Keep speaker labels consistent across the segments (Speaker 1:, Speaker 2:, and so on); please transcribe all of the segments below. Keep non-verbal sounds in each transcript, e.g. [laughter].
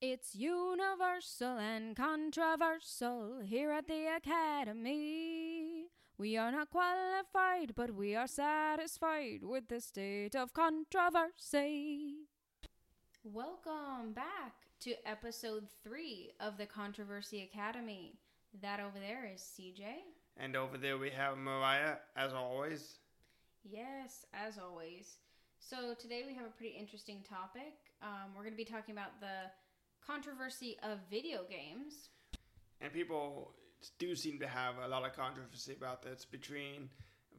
Speaker 1: It's universal and controversial here at the Academy. We are not qualified, but we are satisfied with the state of controversy. Welcome back to episode three of the Controversy Academy. That over there is CJ.
Speaker 2: And over there we have Moriah, as always.
Speaker 1: Yes, as always. So today we have a pretty interesting topic. Um, we're going to be talking about the controversy of video games.
Speaker 2: And people do seem to have a lot of controversy about this between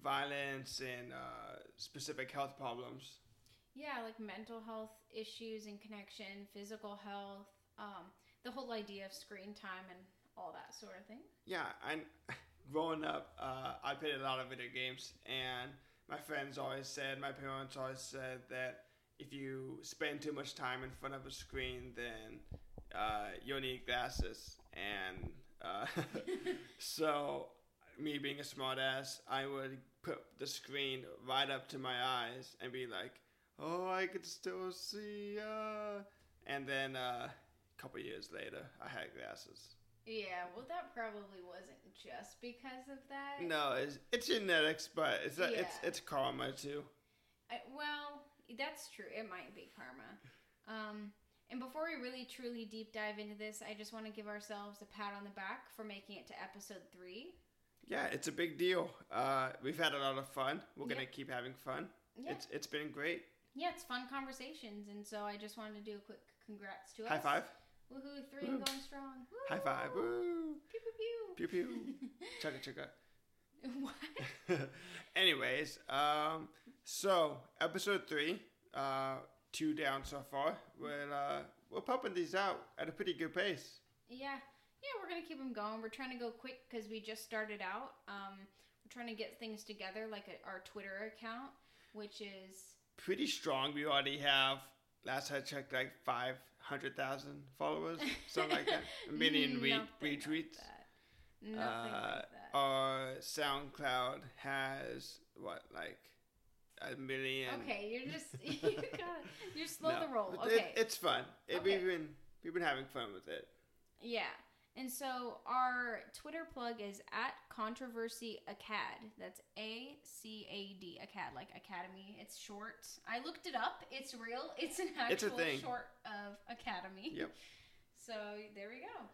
Speaker 2: violence and uh, specific health problems.
Speaker 1: Yeah, like mental health issues and connection, physical health, um, the whole idea of screen time and all that sort of thing.
Speaker 2: Yeah, and [laughs] growing up, uh, I played a lot of video games, and my friends always said, my parents always said that if you spend too much time in front of a screen, then uh, you'll need glasses. And uh, [laughs] so, me being a smartass, I would put the screen right up to my eyes and be like, "Oh, I could still see." Uh. And then uh, a couple years later, I had glasses.
Speaker 1: Yeah, well, that probably wasn't just because of that.
Speaker 2: No, it's, it's genetics, but it's yeah. it's it's karma too.
Speaker 1: I, well, that's true. It might be karma. Um, and before we really truly deep dive into this, I just want to give ourselves a pat on the back for making it to episode three.
Speaker 2: Yeah, it's a big deal. Uh, we've had a lot of fun. We're gonna keep having fun. Yeah. It's it's been great.
Speaker 1: Yeah, it's fun conversations, and so I just wanted to do a quick congrats to
Speaker 2: High
Speaker 1: us.
Speaker 2: High five.
Speaker 1: Woohoo! Three Woo. going strong. Woo.
Speaker 2: High five! Woo!
Speaker 1: Pew pew
Speaker 2: pew. Pew pew. [laughs] chugga chugga. [laughs] What? [laughs] Anyways, um, so episode three, uh, two down so far. We're uh, we're pumping these out at a pretty good pace.
Speaker 1: Yeah, yeah, we're gonna keep them going. We're trying to go quick because we just started out. Um, we're trying to get things together, like a, our Twitter account, which is
Speaker 2: pretty strong. We already have last I checked, like five hundred thousand followers, something like that. [laughs] A million re- retweets.
Speaker 1: Nothing uh, like
Speaker 2: Our SoundCloud has what, like a million?
Speaker 1: Okay, you're just [laughs] you [laughs] got you're slow no, to roll. Okay,
Speaker 2: it, it's fun. It, okay. We've been we've been having fun with it.
Speaker 1: Yeah. And so our Twitter plug is at controversy acad. That's A C A D acad, like academy. It's short. I looked it up. It's real. It's an actual it's short of academy.
Speaker 2: Yep.
Speaker 1: So there we go.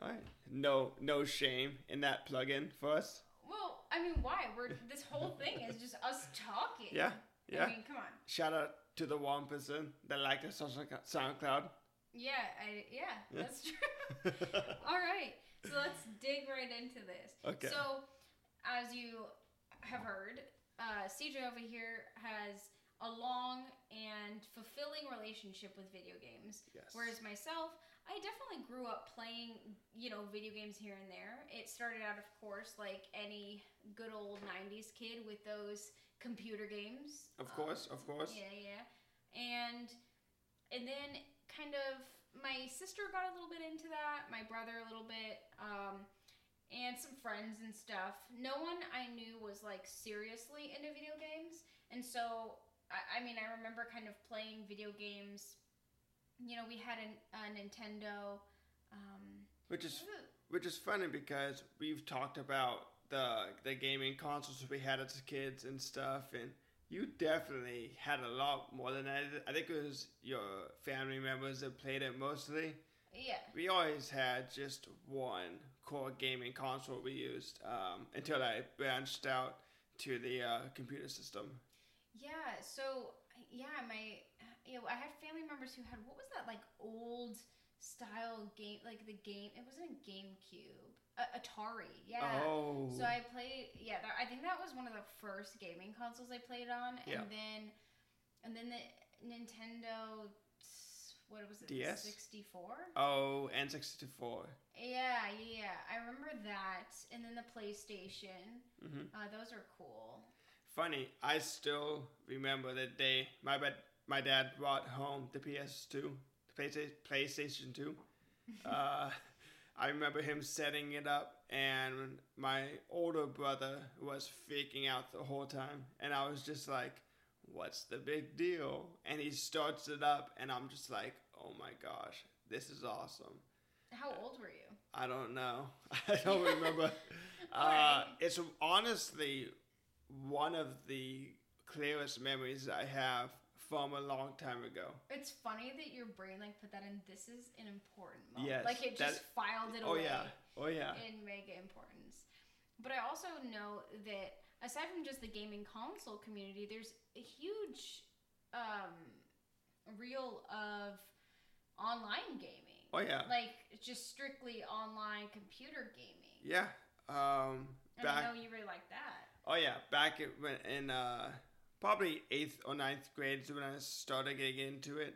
Speaker 2: All right. No, no shame in that plug-in for us.
Speaker 1: Well, I mean, why? We're this whole thing is just us talking.
Speaker 2: Yeah. Yeah.
Speaker 1: I mean, come on.
Speaker 2: Shout out to the one person that liked us on SoundCloud.
Speaker 1: Yeah, I, yeah, yeah, that's true. [laughs] All right, so let's dig right into this.
Speaker 2: Okay.
Speaker 1: So, as you have heard, uh, CJ over here has a long and fulfilling relationship with video games.
Speaker 2: Yes.
Speaker 1: Whereas myself, I definitely grew up playing, you know, video games here and there. It started out, of course, like any good old 90s kid with those computer games.
Speaker 2: Of course,
Speaker 1: um,
Speaker 2: of course.
Speaker 1: Yeah, yeah. And and then kind of my sister got a little bit into that, my brother a little bit, um, and some friends and stuff. No one I knew was like seriously into video games, and so I, I mean I remember kind of playing video games. You know, we had an, a Nintendo. Um,
Speaker 2: which is which is funny because we've talked about the the gaming consoles we had as kids and stuff, and you definitely had a lot more than that. I think it was your family members that played it mostly.
Speaker 1: Yeah.
Speaker 2: We always had just one core gaming console we used um, until I branched out to the uh, computer system.
Speaker 1: Yeah. So yeah, my you know I had family members who had what was that like old style game like the game it wasn't a GameCube uh, Atari yeah.
Speaker 2: Oh.
Speaker 1: So I played yeah that, I think that was one of the first gaming consoles I played on and
Speaker 2: yeah.
Speaker 1: then and then the Nintendo what was it
Speaker 2: DS
Speaker 1: 64
Speaker 2: oh and sixty four.
Speaker 1: yeah yeah I remember that and then the PlayStation.
Speaker 2: Mm-hmm.
Speaker 1: uh, those are cool.
Speaker 2: Funny I still remember the day. My bad my dad brought home the PS2 the PlayStation 2. [laughs] uh, I remember him setting it up, and my older brother was freaking out the whole time. And I was just like, What's the big deal? And he starts it up, and I'm just like, Oh my gosh, this is awesome.
Speaker 1: How old were you?
Speaker 2: I don't know. [laughs] I don't remember. [laughs] uh,
Speaker 1: Alright.
Speaker 2: it's honestly one of the clearest memories I have from a long time ago.
Speaker 1: It's funny that your brain like put that in. This is an important moment.
Speaker 2: Yes,
Speaker 1: like it just filed it
Speaker 2: Oh
Speaker 1: away
Speaker 2: yeah. Oh yeah.
Speaker 1: in mega importance. But I also know that aside from just the gaming console community, there's a huge um, reel of online gaming.
Speaker 2: Oh yeah.
Speaker 1: Like just strictly online computer gaming.
Speaker 2: Yeah. Um,
Speaker 1: And I know you really like that.
Speaker 2: Oh yeah. Back in, when in uh, probably eighth or ninth grade is when I started getting into it.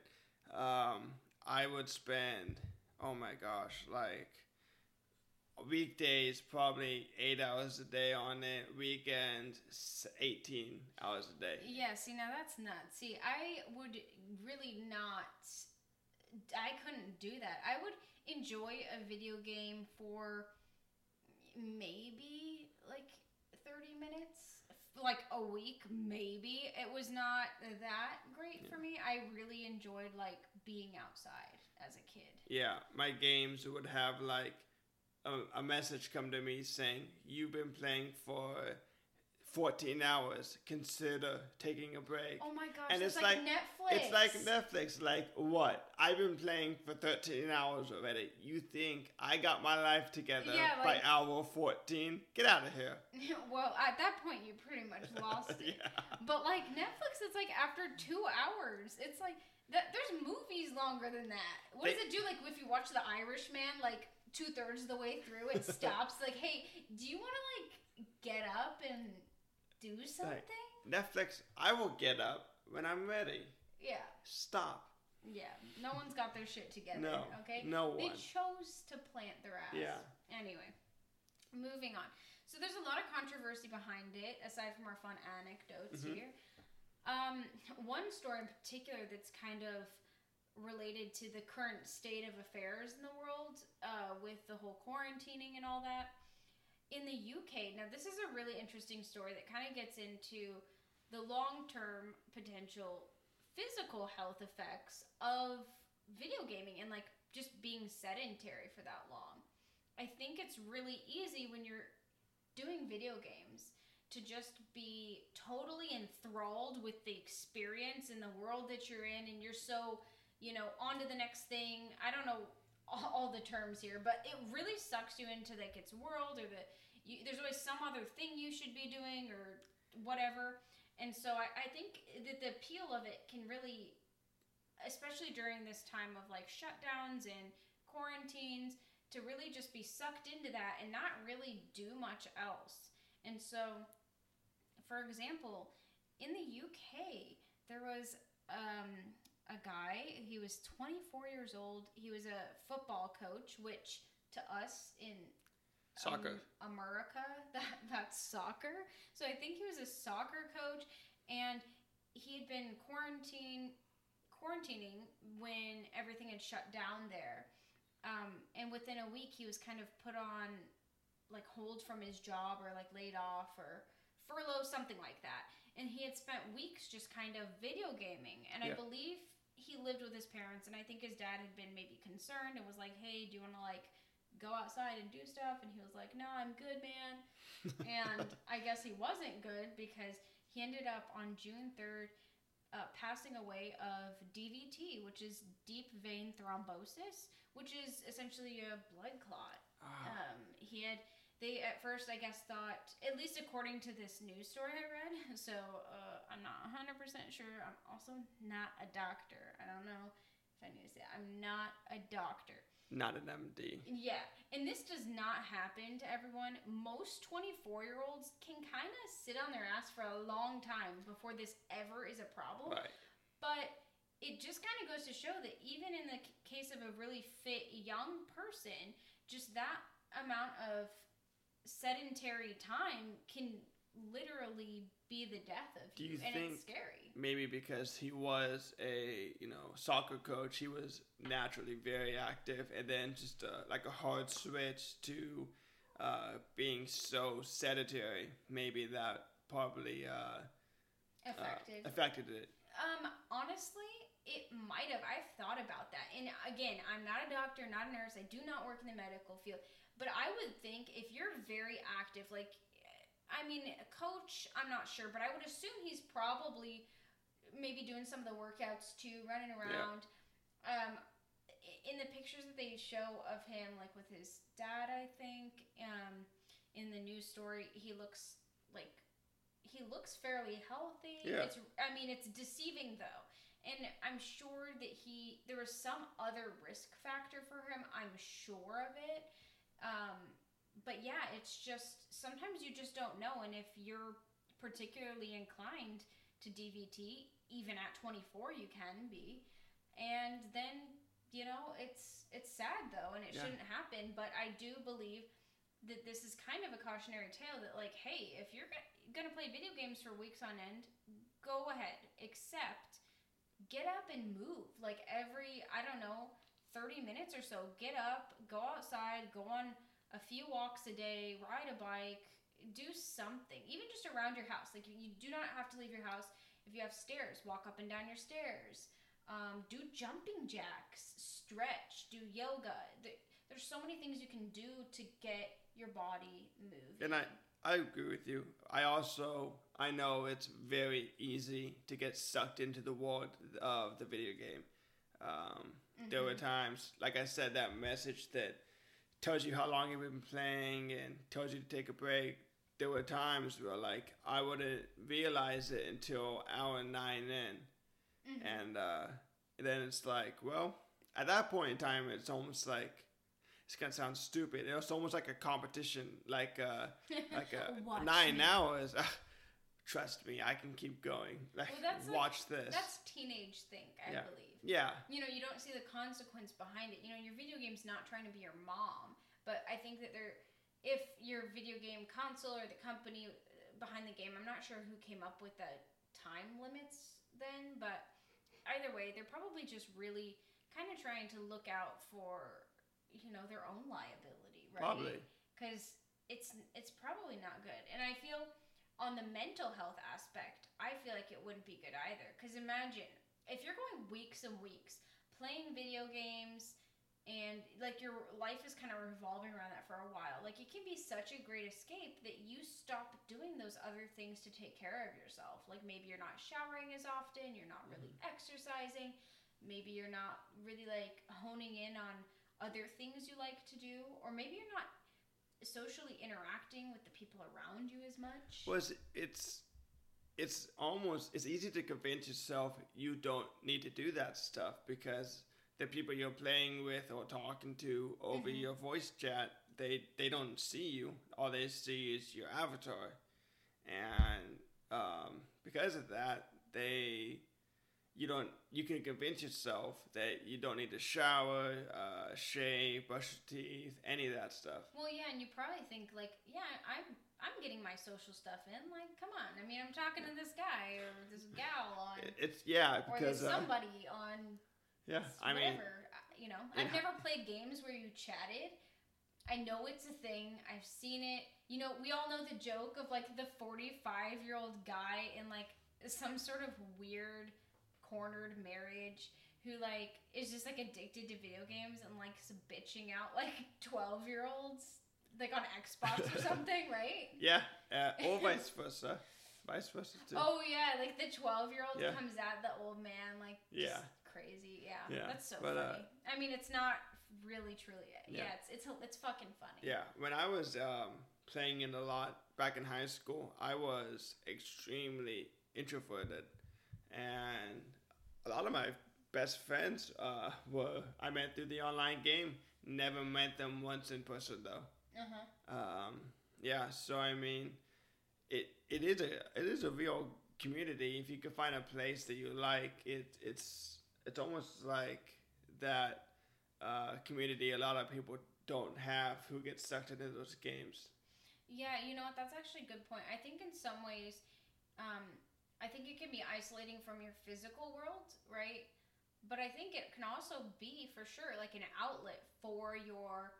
Speaker 2: Um, I would spend. Oh my gosh, like weekdays probably eight hours a day on it. Weekends eighteen hours a day.
Speaker 1: Yeah, see now that's nuts. See, I would really not I couldn't do that. I would enjoy a video game for maybe like 30 minutes like a week maybe it was not that great for me. I really enjoyed like being outside as a kid.
Speaker 2: Yeah, my games would have like a, a message come to me saying, "You've been playing for 14 hours. Consider taking a break."
Speaker 1: oh my gosh
Speaker 2: And
Speaker 1: it's, like,
Speaker 2: like-
Speaker 1: netflix
Speaker 2: It's like Netflix. Like what? I've been playing for 13 hours already. You think I got my life together
Speaker 1: Yeah,
Speaker 2: by hour 14? Get out of here. [laughs]
Speaker 1: well at that point you pretty much [laughs] lost it
Speaker 2: yeah.
Speaker 1: But like Netflix, it's like after two hours, it's like that. There's movies longer than that. What does it do? Like if you watch The Irishman, like two thirds of the way through, it [laughs] stops. like, hey, do you want to like get up and do something?
Speaker 2: Netflix. I will get up when I'm ready.
Speaker 1: Yeah,
Speaker 2: Stop.
Speaker 1: yeah. No one's got their shit together.
Speaker 2: No.
Speaker 1: Okay.
Speaker 2: No one.
Speaker 1: They chose to plant their ass.
Speaker 2: Yeah.
Speaker 1: Anyway, moving on. So there's a lot of controversy behind it, aside from our fun anecdotes
Speaker 2: Mhm.
Speaker 1: here. Um, one story in particular that's kind of related to the current state of affairs in the world uh, with the whole quarantining and all that. In the UK, now this is a really interesting story that kind of gets into the long term potential physical health effects of video gaming and like just being sedentary for that long. I think it's really easy when you're doing video games to just be totally enthralled with the experience and the world that you're in and you're so, you know, on to the next thing. I don't know all, the terms here, but it really sucks you into like its world or that there's always some other thing you should be doing or whatever. And so I, I think that the appeal of it can really, especially during this time of like shutdowns and quarantines, to really just be sucked into that and not really do much else. And so, for example, in the UK, there was um, a guy, he was 24 years old. He was a football coach, which to us in
Speaker 2: Soccer.
Speaker 1: um, America, [laughs] that that's soccer. So I think he was a soccer coach, and he had been quarantine quarantining when everything had shut down there. Um, and within a week, he was kind of put on like hold from his job or like laid off or furlough, something like that. And he had spent weeks just kind of video gaming. And I believe he lived with his parents, and I think his dad had been maybe concerned and was like, "Hey, do you want to like go outside and do stuff?" And he was like, "No, I'm good, man." [laughs] and I guess he wasn't good because he ended up on June 3rd uh, passing away of DVT, which is deep vein thrombosis, which is essentially a blood clot.
Speaker 2: Ah,
Speaker 1: Um, he had they at first I guess thought at least according to this news story I read. [laughs] So uh, I'm not 100 percent sure. I'm also not a doctor. I don't know if I need to say that. I'm not a doctor.
Speaker 2: not an MD.
Speaker 1: Yeah, and this does not happen to everyone. Most 24 year olds can kind of sit on their ass for a long time before this ever is a problem.
Speaker 2: Right.
Speaker 1: But it just kind of goes to show that even in the case of a really fit young person, just that amount of sedentary time can literally be the death of
Speaker 2: Do
Speaker 1: you,
Speaker 2: you
Speaker 1: and it's scary.
Speaker 2: Maybe because he was a you know soccer coach, he was naturally very active, and then just uh, like a hard switch to uh, being so sedentary. Maybe that probably uh, uh,
Speaker 1: Affected.
Speaker 2: affected it.
Speaker 1: Um, honestly, it might have. I've thought about that. And again, I'm not a doctor, not a nurse. I do not work in the medical field. But I would think if you're very active, like, I mean, a coach, I'm not sure, but I would assume he's probably maybe doing some of the workouts too, running around. Yeah. Um, in the pictures that they show of him, like with his dad, I think, um, in the news story, he looks like he looks fairly healthy.
Speaker 2: Yeah.
Speaker 1: It's, I mean, it's deceiving though and I'm sure that he there was some other risk factor for him. I'm sure of it. Um, but yeah, it's just sometimes you just don't know, and if you're particularly inclined to DVT, even at 24, you can be, and then you know it's it's sad though, and it yeah. shouldn't happen. But I do believe that this is kind of a cautionary tale that like, hey, if you're gonna play video games for weeks on end, go ahead, except get up and move. Like every, I don't know, 30 minutes or so, get up, go outside, go on a few walks a day, ride a bike, do something, even just around your house. Like you do not have to leave your house. If you have stairs, walk up and down your stairs. Um, do jumping jacks, stretch, do yoga. There's so many things you can do to get your body moving.
Speaker 2: And I, I agree with you. I also I know it's very easy to get sucked into the world of the video game. Um, mm-hmm. There were mm-hmm. times, like I said, that message that tells you how long you've been playing and tells you to take a break. There were times where, like, I wouldn't realize it until hour nine in, mm-hmm. and uh, then it's like, well, at that point in time, it's almost like it's gonna sound stupid. It's almost like a competition, like uh, [laughs] like a [laughs] nine hours. [laughs] trust me, I can keep going. Like, well, watch this.
Speaker 1: That's teenage think, I
Speaker 2: yeah.
Speaker 1: believe.
Speaker 2: Yeah.
Speaker 1: You know, you don't see the consequence behind it. You know, your video game's not trying to be your mom, but I think that they're if your video game console or the company uh, behind the game, I'm not sure who came up with the time limits then, but either way, they're probably just really kind of trying to look out for you know their own liability, right?
Speaker 2: Probably.
Speaker 1: Because it's it's probably not good, and I feel on the mental health aspect, I feel like it wouldn't be good either. Because imagine if you're going weeks and weeks playing video games and like your life is kind of revolving around that for a while like it can be such a great escape that you stop doing those other things to take care of yourself like maybe you're not showering as often you're not really mm-hmm. exercising maybe you're not really like honing in on other things you like to do or maybe you're not socially interacting with the people around you as much.
Speaker 2: Was it's it's almost it's easy to convince yourself you don't need to do that stuff because the people you're playing with or talking to over mm-hmm. your voice chat they they don't see you all they see is your avatar and um, because of that they you don't you can convince yourself that you don't need to shower, uh, shave, brush your teeth, any of that stuff.
Speaker 1: Well, yeah, and you probably think like, yeah, I'm I'm getting my social stuff in. Like, come on. I mean, I'm talking to this guy or this gal on.
Speaker 2: It's yeah because
Speaker 1: or uh, somebody uh, on.
Speaker 2: Yeah, I
Speaker 1: mean, you know, I've never played games where you chatted. I know it's a thing. I've seen it. You know, we all know the joke of like the 45 year old guy in like some sort of weird cornered marriage who like is just like addicted to video games and likes bitching out like 12 year olds like on Xbox or [laughs] something, right?
Speaker 2: Yeah, uh, or [laughs] vice versa. Vice versa too.
Speaker 1: Oh yeah, like the 12 year old yeah. comes at the old man like
Speaker 2: yeah.
Speaker 1: crazy. Yeah. Yeah. That's so but, uh, funny. Uh, I mean, it's not really truly yeah, yeah, it's it's it's fucking funny.
Speaker 2: Yeah, when I was um, playing it a lot back in high school, I was extremely introverted and a lot of my best friends uh, were I met through the online game. Never met them once in person though.
Speaker 1: Uh-huh.
Speaker 2: Um, yeah, so I mean, it it is a it is a real community. If you can find a place that you like, it it's it's almost like that uh, community. A lot of people don't have who get sucked into those games.
Speaker 1: Yeah, you know what? That's actually a good point. I think in some ways, um, I think it can be isolating from your physical world, right? But I think it can also be for sure like an outlet for your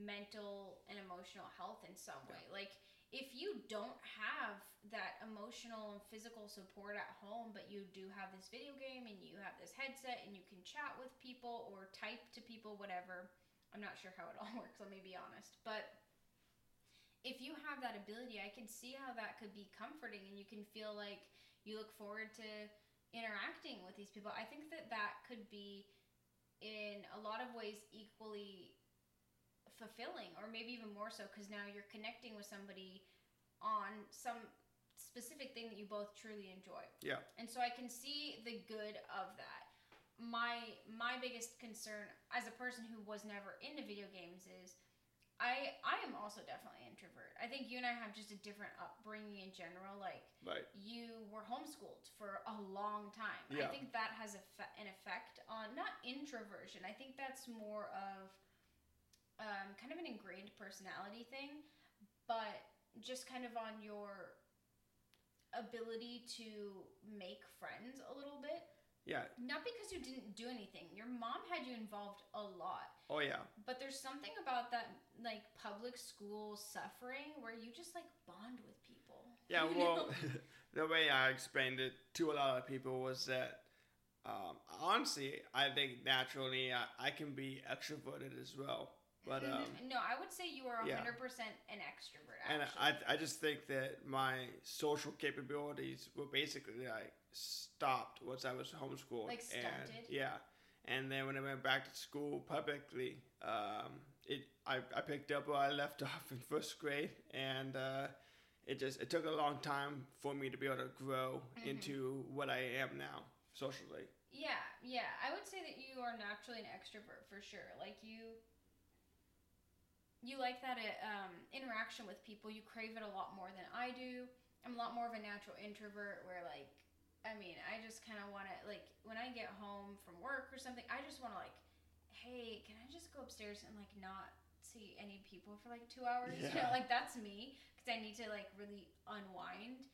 Speaker 1: mental and emotional health in some way. Like if you don't have that emotional and physical support at home, but you do have this video game and you have this headset and you can chat with people or type to people, whatever. I'm not sure how it all [laughs] works, let me be honest. But if you have that ability, I can see how that could be comforting and you can feel like you look forward to interacting with these people. I think that that could be in a lot of ways equally fulfilling or maybe even more so because now you're connecting with somebody on some specific thing that you both truly enjoy.
Speaker 2: Yeah.
Speaker 1: And so I can see the good of that. My my biggest concern as a person who was never into video games is I I am also definitely an introvert. I think you and I have just a different upbringing in general. Like
Speaker 2: Right.
Speaker 1: you were homeschooled for a long time.
Speaker 2: Yeah.
Speaker 1: I think that has a an effect on not introversion. I think that's more of um, kind of an ingrained personality thing, but just kind of on your ability to make friends a little bit.
Speaker 2: Yeah.
Speaker 1: Not because you didn't do anything. Your mom had you involved a lot.
Speaker 2: Oh yeah.
Speaker 1: But there's something about that like public school suffering where you just like bond with people. [laughs]
Speaker 2: Yeah, well, [laughs] the way I explained it to a lot of people was that, um, honestly, I think naturally I, I can be extroverted as well. But um,
Speaker 1: no, I would say you are 100%
Speaker 2: yeah.
Speaker 1: an extrovert.
Speaker 2: and I, I just think that my social capabilities were basically like stopped once I was homeschooled.
Speaker 1: Like
Speaker 2: And,
Speaker 1: stunted?
Speaker 2: yeah, and then when I went back to school publicly, um, it I, I picked up where I left [laughs] off in first grade, and uh, it just it took a long time for me to be able to grow
Speaker 1: Mhm.
Speaker 2: into what I am now socially.
Speaker 1: Yeah, yeah. I would say that you are naturally an extrovert for sure. Like you you like that uh, um, interaction with people. You crave it a lot more than I do. I'm a lot more of a natural introvert where like I mean, I just kind of want to like when I get home from work or something, I just want to like hey, can I just go upstairs and like not see any people for like 2 hours? You know, like that's me cuz I need to like really unwind.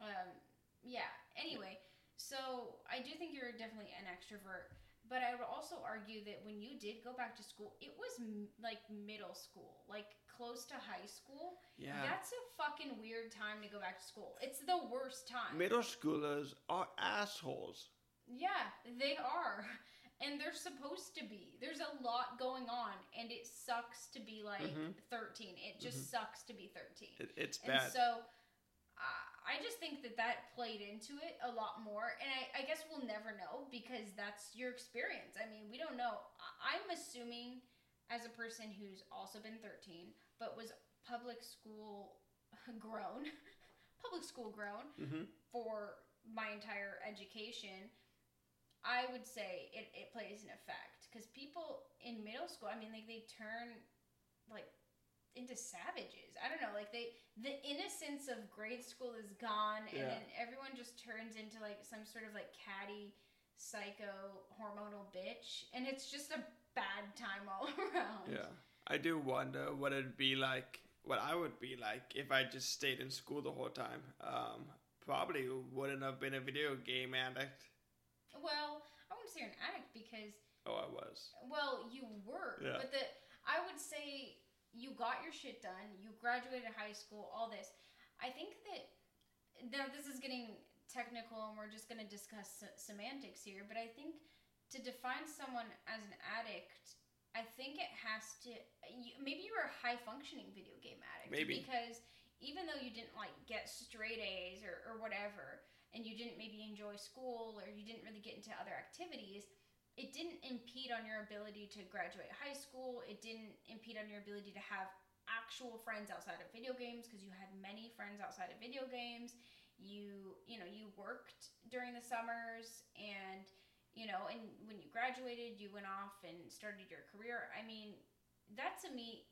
Speaker 1: Um yeah, anyway, so I do think you're definitely an extrovert, but I would also argue that when you did go back to school, it was m- like middle school, like close to high school.
Speaker 2: Yeah,
Speaker 1: That's a fucking weird time to go back to school. It's the worst time.
Speaker 2: middle schoolers are assholes.
Speaker 1: yeah, they are. [laughs] And they're supposed to be. There's a lot going on, and it sucks to be like
Speaker 2: Mhm.
Speaker 1: 13. It just sucks to be 13.
Speaker 2: It, it's
Speaker 1: And
Speaker 2: bad.
Speaker 1: so uh, I just think that that played into it a lot more. And I, I guess we'll never know because that's your experience. I mean, we don't know. I'm assuming, as a person who's also been 13, but was public school [laughs] grown, [laughs] public school grown
Speaker 2: hmm
Speaker 1: for my entire education, I would say it, it plays an effect. Because people in middle school, I mean, like, they turn, like, into savages. I don't know, like they the innocence of grade school is gone and
Speaker 2: Yeah.
Speaker 1: then everyone just turns into like some sort of like catty psycho hormonal bitch and it's just a bad time all [laughs] around.
Speaker 2: Yeah. I do wonder what it'd be like, what I would be like if I just stayed in school the whole time. Um, probably wouldn't have been a video game addict.
Speaker 1: Well, I wouldn't say you're an addict because
Speaker 2: Oh, I was.
Speaker 1: Well, you were,
Speaker 2: Yeah.
Speaker 1: but the I would say you got your shit done. You graduated high school. All this. I think that now this is getting technical, and we're just going to discuss se- semantics here. But I think to define someone as an addict, I think it has to. You, maybe you were a high functioning video game addict.
Speaker 2: Maybe.
Speaker 1: because even though you didn't like get straight A's or, or whatever, and you didn't maybe enjoy school or you didn't really get into other activities it didn't impede on your ability to graduate high school. It didn't impede on your ability to have actual friends outside of video games because you had many friends outside of video games. You, you know, you worked during the summers and, you know, and when you graduated, you went off and started your career. I mean, that to me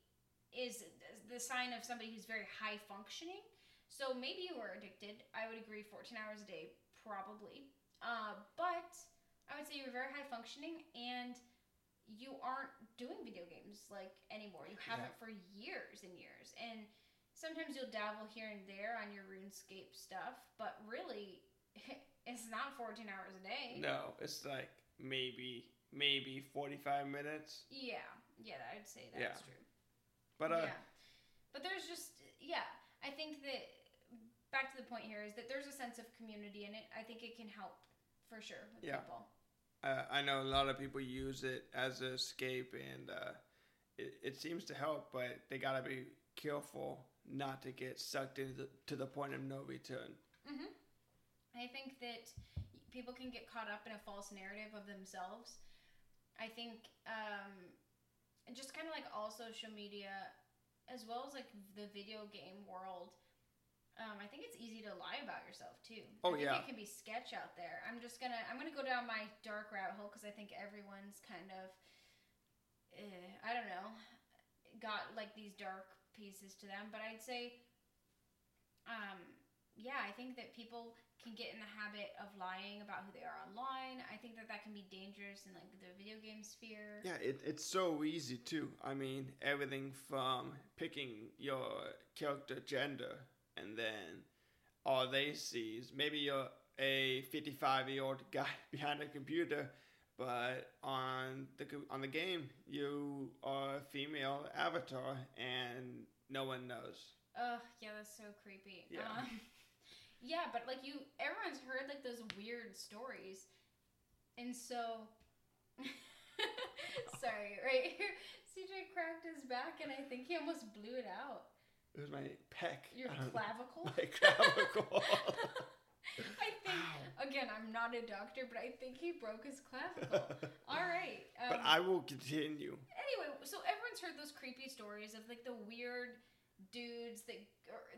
Speaker 1: is the sign of somebody who's very high functioning. So maybe you were addicted. I would agree 14 hours a day, probably. Uh, but I would say you're very high functioning and you aren't doing video games like anymore. You haven't for years and years. And sometimes you'll dabble here and there on your RuneScape stuff, but really [laughs] it's not 14 hours a day.
Speaker 2: No, it's like maybe maybe 45 minutes.
Speaker 1: Yeah. Yeah, I'd say
Speaker 2: Yeah.
Speaker 1: that's true.
Speaker 2: But uh
Speaker 1: yeah. But there's just yeah. I think that back to the point here is that there's a sense of community in it. I think it can help for sure with
Speaker 2: Yeah.
Speaker 1: people.
Speaker 2: Uh, I know a lot of people use it as an escape, and uh, it, it seems to help, but they gotta be careful not to get sucked into the, to the point of no return.
Speaker 1: hmm I think that people can get caught up in a false narrative of themselves. I think um, just kind of like all social media, as well as like the video game world. Um, I think it's easy to lie about yourself too.
Speaker 2: Oh,
Speaker 1: I think
Speaker 2: yeah.
Speaker 1: it can be sketch out there. I'm just gonna I'm gonna go down my dark rabbit hole because I think everyone's kind of eh, I don't know got like these dark pieces to them. But I'd say um, yeah, I think that people can get in the habit of lying about who they are online. I think that that can be dangerous in like the video game sphere.
Speaker 2: Yeah, it, it's so easy too. I mean, everything from picking your character gender, and then all they see is maybe you're a 55 year old guy [laughs] behind a computer, but on the on the game you are a female avatar, and no one knows.
Speaker 1: Ugh, yeah, that's so creepy.
Speaker 2: Yeah.
Speaker 1: Um, yeah, but like you, everyone's heard like those weird stories, and so. [laughs] Sorry, right here, [laughs] CJ cracked his back, and I think he almost blew it out.
Speaker 2: It was my pec.
Speaker 1: Your
Speaker 2: I don't know.
Speaker 1: clavicle.
Speaker 2: My clavicle. [laughs]
Speaker 1: I think again, I'm not a doctor, but I think he broke his clavicle. [laughs] All right. Um,
Speaker 2: but I will continue.
Speaker 1: anyway, so everyone's heard those creepy stories of like the weird dudes that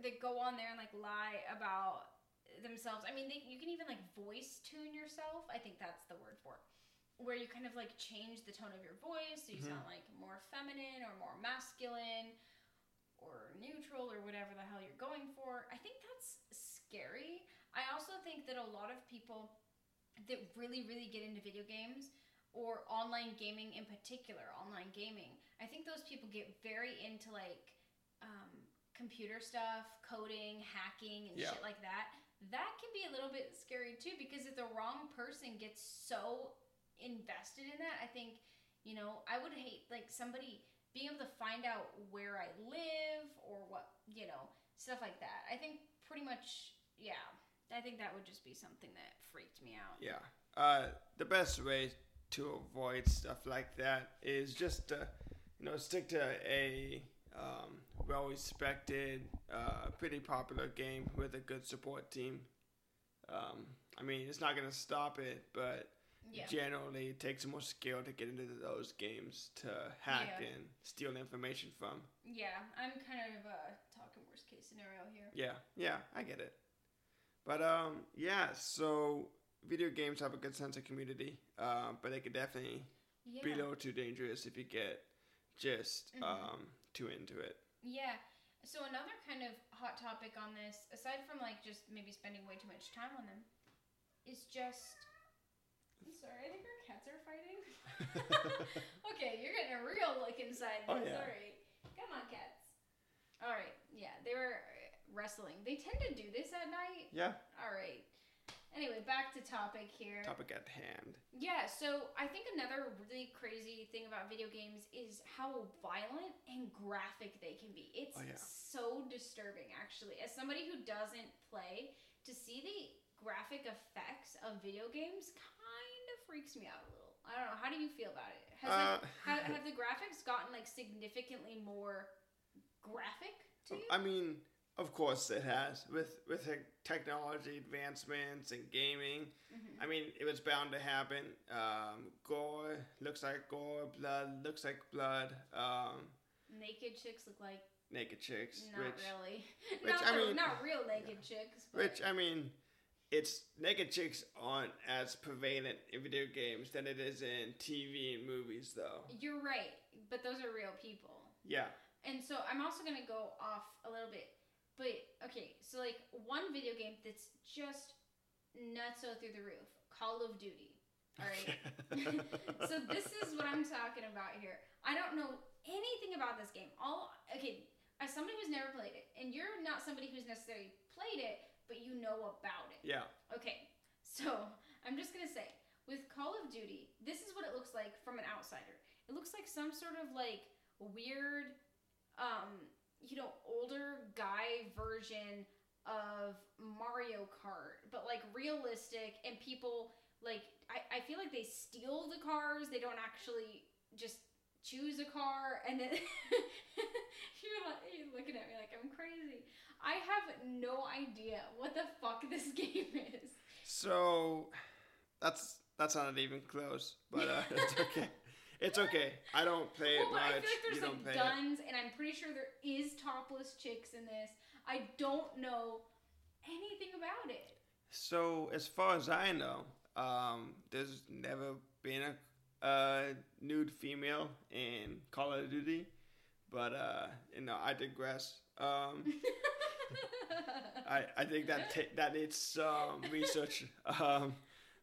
Speaker 1: that go on there and like lie about themselves. I mean, they, you can even like voice tune yourself. I think that's the word for it. Where you kind of like change the tone of your voice so you
Speaker 2: Mhm.
Speaker 1: sound like more feminine or more masculine or neutral or whatever the hell you're going for. I think that's scary. I also think that a lot of people that really, really get into video games or online gaming in particular, online gaming, I think those people get very into like um, computer stuff, coding, hacking, and
Speaker 2: Yeah.
Speaker 1: shit like that. That can be a little bit scary too because if the wrong person gets so invested in that, I think, you know, I would hate like somebody being able to find out where I live or what, you know, stuff like that. I think pretty much, yeah. I think that would just be something that freaked me out.
Speaker 2: Yeah. Uh, the best way to avoid stuff like that is just to, you know, stick to a um, well-respected, uh, pretty popular game with a good support team. Um, I mean, it's not gonna stop it, but
Speaker 1: Yeah.
Speaker 2: generally it takes more skill to get into those games to hack
Speaker 1: Yeah.
Speaker 2: and steal information from.
Speaker 1: Yeah, I'm kind of uh, talking worst case scenario here.
Speaker 2: Yeah, yeah, I get it. But um, yeah, so video games have a good sense of community, uh, but they could definitely
Speaker 1: Yeah.
Speaker 2: be a little too dangerous if you get just
Speaker 1: Mhm.
Speaker 2: um, too into it.
Speaker 1: Yeah. So another kind of hot topic on this, aside from like just maybe spending way too much time on them, is just. I'm sorry, I think our cats are fighting. [laughs] [laughs] okay, you're getting a real look inside
Speaker 2: Oh, yeah.
Speaker 1: All right, come on, cats. All right, yeah, they were uh, wrestling. They tend to do this at night.
Speaker 2: Yeah,
Speaker 1: All right. Anyway, back to topic here.
Speaker 2: topic at hand.
Speaker 1: Yeah, so I think another really crazy thing about video games is how violent and graphic they can be. It's
Speaker 2: Oh, yeah.
Speaker 1: so disturbing, actually. As somebody who doesn't play, to see the graphic effects of video games kind of freaks me out a little. I don't know. How do you feel about it? Has
Speaker 2: Uh,
Speaker 1: like, have, [laughs] have the graphics gotten like significantly more graphic to you?
Speaker 2: I mean, of course it has with with the technology advancements and gaming.
Speaker 1: Mhm.
Speaker 2: I mean, it was bound to happen. Um, gore looks like gore, blood looks like blood. Um,
Speaker 1: Naked chicks look like
Speaker 2: naked chicks,
Speaker 1: not
Speaker 2: which
Speaker 1: really, [laughs]
Speaker 2: which,
Speaker 1: not,
Speaker 2: I mean-
Speaker 1: not real naked chicks. But
Speaker 2: Which I mean, it's naked chicks aren't as prevalent in video games than it is in TV and movies, though.
Speaker 1: You're right, but those are real people.
Speaker 2: Yeah,
Speaker 1: And so I'm also gonna go off a little bit. But okay, so like one video game that's just nutso through the roof. Call of Duty. Alright. [laughs] so this is what I'm talking about here. I don't know anything about this game. All okay, as somebody who's never played it, and you're not somebody who's necessarily played it, but you know about it.
Speaker 2: yeah,
Speaker 1: Okay, so I'm just gonna say, with Call of Duty, this is what it looks like from an outsider. It looks like some sort of like weird um, you know, older guy version of Mario Kart, but like realistic and people like I, I feel like they steal the cars. They don't actually just choose a car and then [laughs] you're, like, you're looking at me like I'm crazy. I have no idea what the fuck this [laughs] game is.
Speaker 2: So that's that's not even close, but uh, [laughs] it's okay. It's okay. I don't play it
Speaker 1: well, but
Speaker 2: much.
Speaker 1: I feel like there's
Speaker 2: you don't
Speaker 1: like guns, and I'm pretty sure there is topless chicks in this. I don't know anything about it.
Speaker 2: it. So as far as I know, um, there's never been a uh, nude female in Call of Duty, but uh, you know I digress. Um, [laughs] I, I think that ta- that needs some research. Um,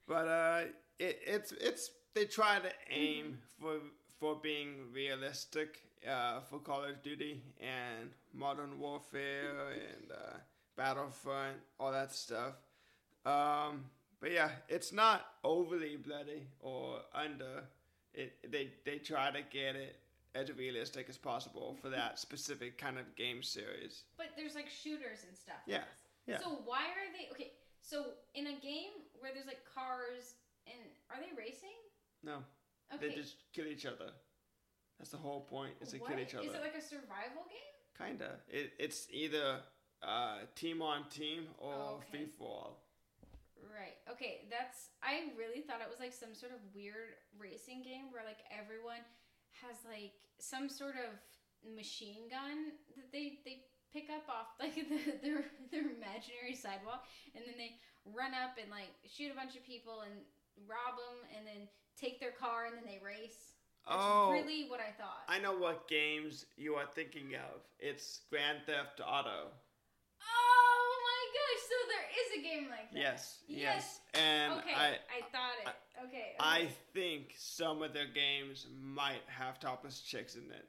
Speaker 2: but uh, it, it's it's they try to aim for for being realistic uh, for Call of Duty and Modern Warfare and uh, Battlefront, all that stuff. Um, but yeah, it's not overly bloody or under. It they they try to get it as realistic as possible for that specific kind of game series.
Speaker 1: But there's like shooters and stuff.
Speaker 2: Yeah,
Speaker 1: this.
Speaker 2: yeah.
Speaker 1: So why are they okay? So in a game where there's like cars and are they racing?
Speaker 2: No,
Speaker 1: Okay.
Speaker 2: they just kill each other. That's the whole point. Is to
Speaker 1: what?
Speaker 2: kill each other.
Speaker 1: Is it like a survival game?
Speaker 2: Kinda. It, it's either uh, team on team or
Speaker 1: Oh, okay.
Speaker 2: free for all.
Speaker 1: Right. Okay, that's I really thought it was like some sort of weird racing game where like everyone has like some sort of machine gun that they they pick up off [laughs] like the, their their imaginary sidewalk and then they run up and like shoot a bunch of people and rob them and then take their car and then they race. That's
Speaker 2: Oh.
Speaker 1: really what I thought.
Speaker 2: I know what games you are thinking of. It's Grand Theft Auto.
Speaker 1: oh my gosh! So there is a game like that.
Speaker 2: Yes, yes.
Speaker 1: Yes.
Speaker 2: And
Speaker 1: okay,
Speaker 2: I,
Speaker 1: I, thought it. Okay.
Speaker 2: I think some of their games might have topless chicks in it.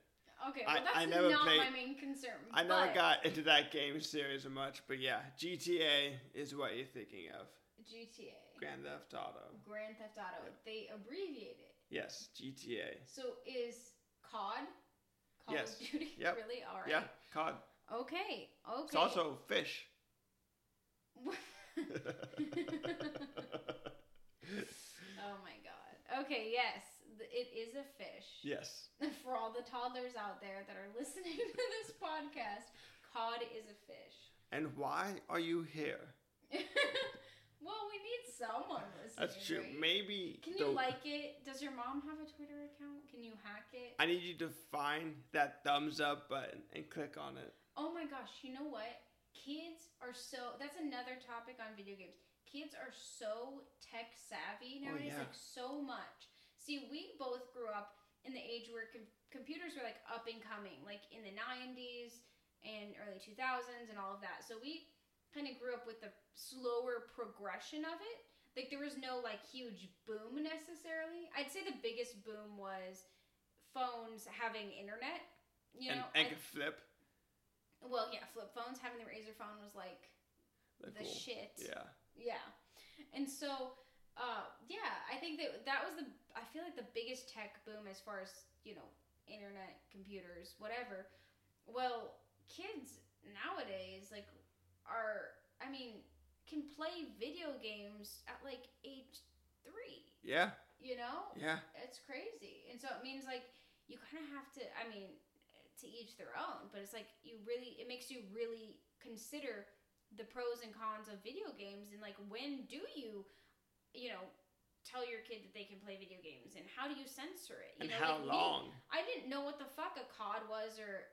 Speaker 1: Okay, well, that's
Speaker 2: I never
Speaker 1: not
Speaker 2: played-
Speaker 1: my main concern.
Speaker 2: I never
Speaker 1: but
Speaker 2: got into that game series much, but yeah, GTA is what you're thinking of.
Speaker 1: GTA,
Speaker 2: Grand Theft Auto.
Speaker 1: Grand Theft Auto. They abbreviate it.
Speaker 2: Yes, GTA.
Speaker 1: So is COD? Call
Speaker 2: Yes.
Speaker 1: of Duty. [laughs]
Speaker 2: Yep.
Speaker 1: Really? All right.
Speaker 2: Yeah, COD.
Speaker 1: Okay. Okay.
Speaker 2: It's also fish. [laughs]
Speaker 1: oh my god. Okay. Yes, it is a fish.
Speaker 2: yes. [laughs]
Speaker 1: For all the toddlers out there that are listening to this podcast, cod is a fish.
Speaker 2: And why are you here? [laughs]
Speaker 1: well, we need someone listening.
Speaker 2: That's true.
Speaker 1: right?
Speaker 2: Maybe
Speaker 1: Can you
Speaker 2: the-
Speaker 1: like it? Does your mom have a Twitter account? Can you hack it?
Speaker 2: I need you to find that thumbs up button and click on it.
Speaker 1: Oh my gosh, you know what? Kids are so that's another topic on video games. Kids are so tech savvy
Speaker 2: Oh,
Speaker 1: nowadays,
Speaker 2: yeah.
Speaker 1: like so much. See, we both grew up in the age where com- computers were like up and coming, like in the 90s and early 2000s and all of that. So we kind of grew up with the slower progression of it. Like there was no like huge boom necessarily. I'd say the biggest boom was phones having internet. You know,
Speaker 2: and
Speaker 1: I-
Speaker 2: flip.
Speaker 1: Well, yeah, flip phones. Having the razor phone was like
Speaker 2: They're
Speaker 1: the
Speaker 2: cool.
Speaker 1: shit.
Speaker 2: Yeah.
Speaker 1: Yeah. And so, uh, yeah, I think that that was the. I feel like the biggest tech boom as far as you know, internet, computers, whatever. Well, kids nowadays like are. I mean, can play video games at like age three.
Speaker 2: Yeah.
Speaker 1: You know,
Speaker 2: Yeah.
Speaker 1: it's crazy. And so it means like you kind of have to, I mean, to each their own, but it's like you really, it makes you really consider the pros and cons of video games and like when do you, you know, tell your kid that they can play video games and how do you censor it? You
Speaker 2: And
Speaker 1: know,
Speaker 2: how
Speaker 1: like me,
Speaker 2: long?
Speaker 1: I didn't know what the fuck a COD was or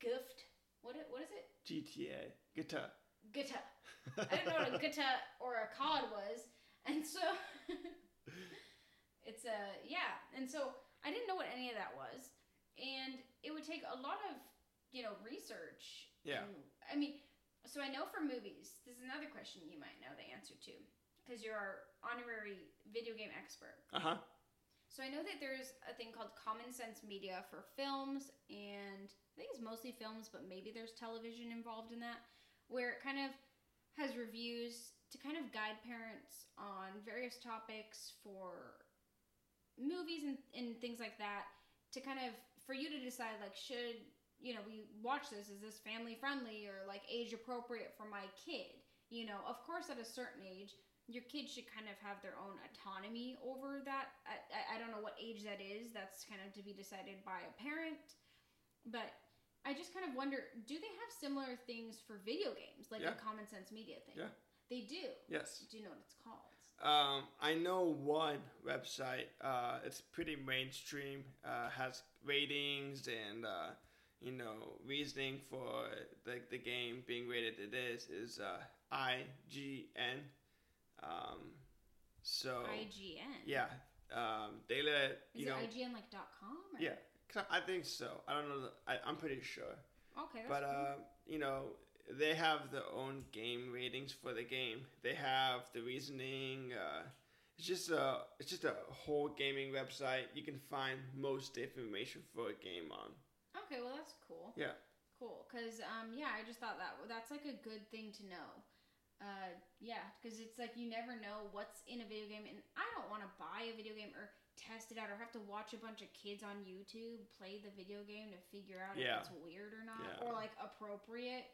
Speaker 1: gift. What it, what is it?
Speaker 2: GTA. Guitar.
Speaker 1: Guitar. [laughs] I didn't know what a guitar or a cod was, and so [laughs] it's a yeah, and so I didn't know what any of that was, and it would take a lot of you know research.
Speaker 2: Yeah.
Speaker 1: and- I mean, so I know for movies. This is another question you might know the answer to, because you're our honorary video game expert.
Speaker 2: Uh huh.
Speaker 1: So I know that there's a thing called Common Sense Media for films, and I think it's mostly films, but maybe there's television involved in that, where it kind of has reviews to kind of guide parents on various topics for movies and, and things like that, to kind of for you to decide like should you know, we watch this. Is this family friendly or like age appropriate for my kid? You know, of course, at a certain age, your kids should kind of have their own autonomy over that. I, I, I don't know what age that is. That's kind of to be decided by a parent. But I just kind of wonder do they have similar things for video games, like
Speaker 2: Yeah.
Speaker 1: the Common Sense Media thing?
Speaker 2: Yeah.
Speaker 1: They do.
Speaker 2: Yes.
Speaker 1: Do you know what it's called?
Speaker 2: Um, I know one website. Uh, it's pretty mainstream. Uh, has ratings and uh, you know reasoning for the the game being rated. It is is uh, IGN. Um, so
Speaker 1: IGN.
Speaker 2: yeah, um, they let
Speaker 1: Is
Speaker 2: you know.
Speaker 1: IGN like dot .com? Or?
Speaker 2: Yeah, I think so. I don't know. The, I, I'm pretty sure.
Speaker 1: Okay.
Speaker 2: But
Speaker 1: cool.
Speaker 2: uh, you know, they have their own game ratings for the game. They have the reasoning. Uh, it's just a it's just a whole gaming website. You can find most information for a game on.
Speaker 1: Okay, well that's cool.
Speaker 2: Yeah.
Speaker 1: Cool, cause um yeah, I just thought that that's like a good thing to know. Uh yeah, because it's like you never know what's in a video game, and I don't want to buy a video game or test it out or have to watch a bunch of kids on YouTube play the video game to figure out
Speaker 2: Yeah.
Speaker 1: if it's weird or not
Speaker 2: Yeah.
Speaker 1: or like appropriate.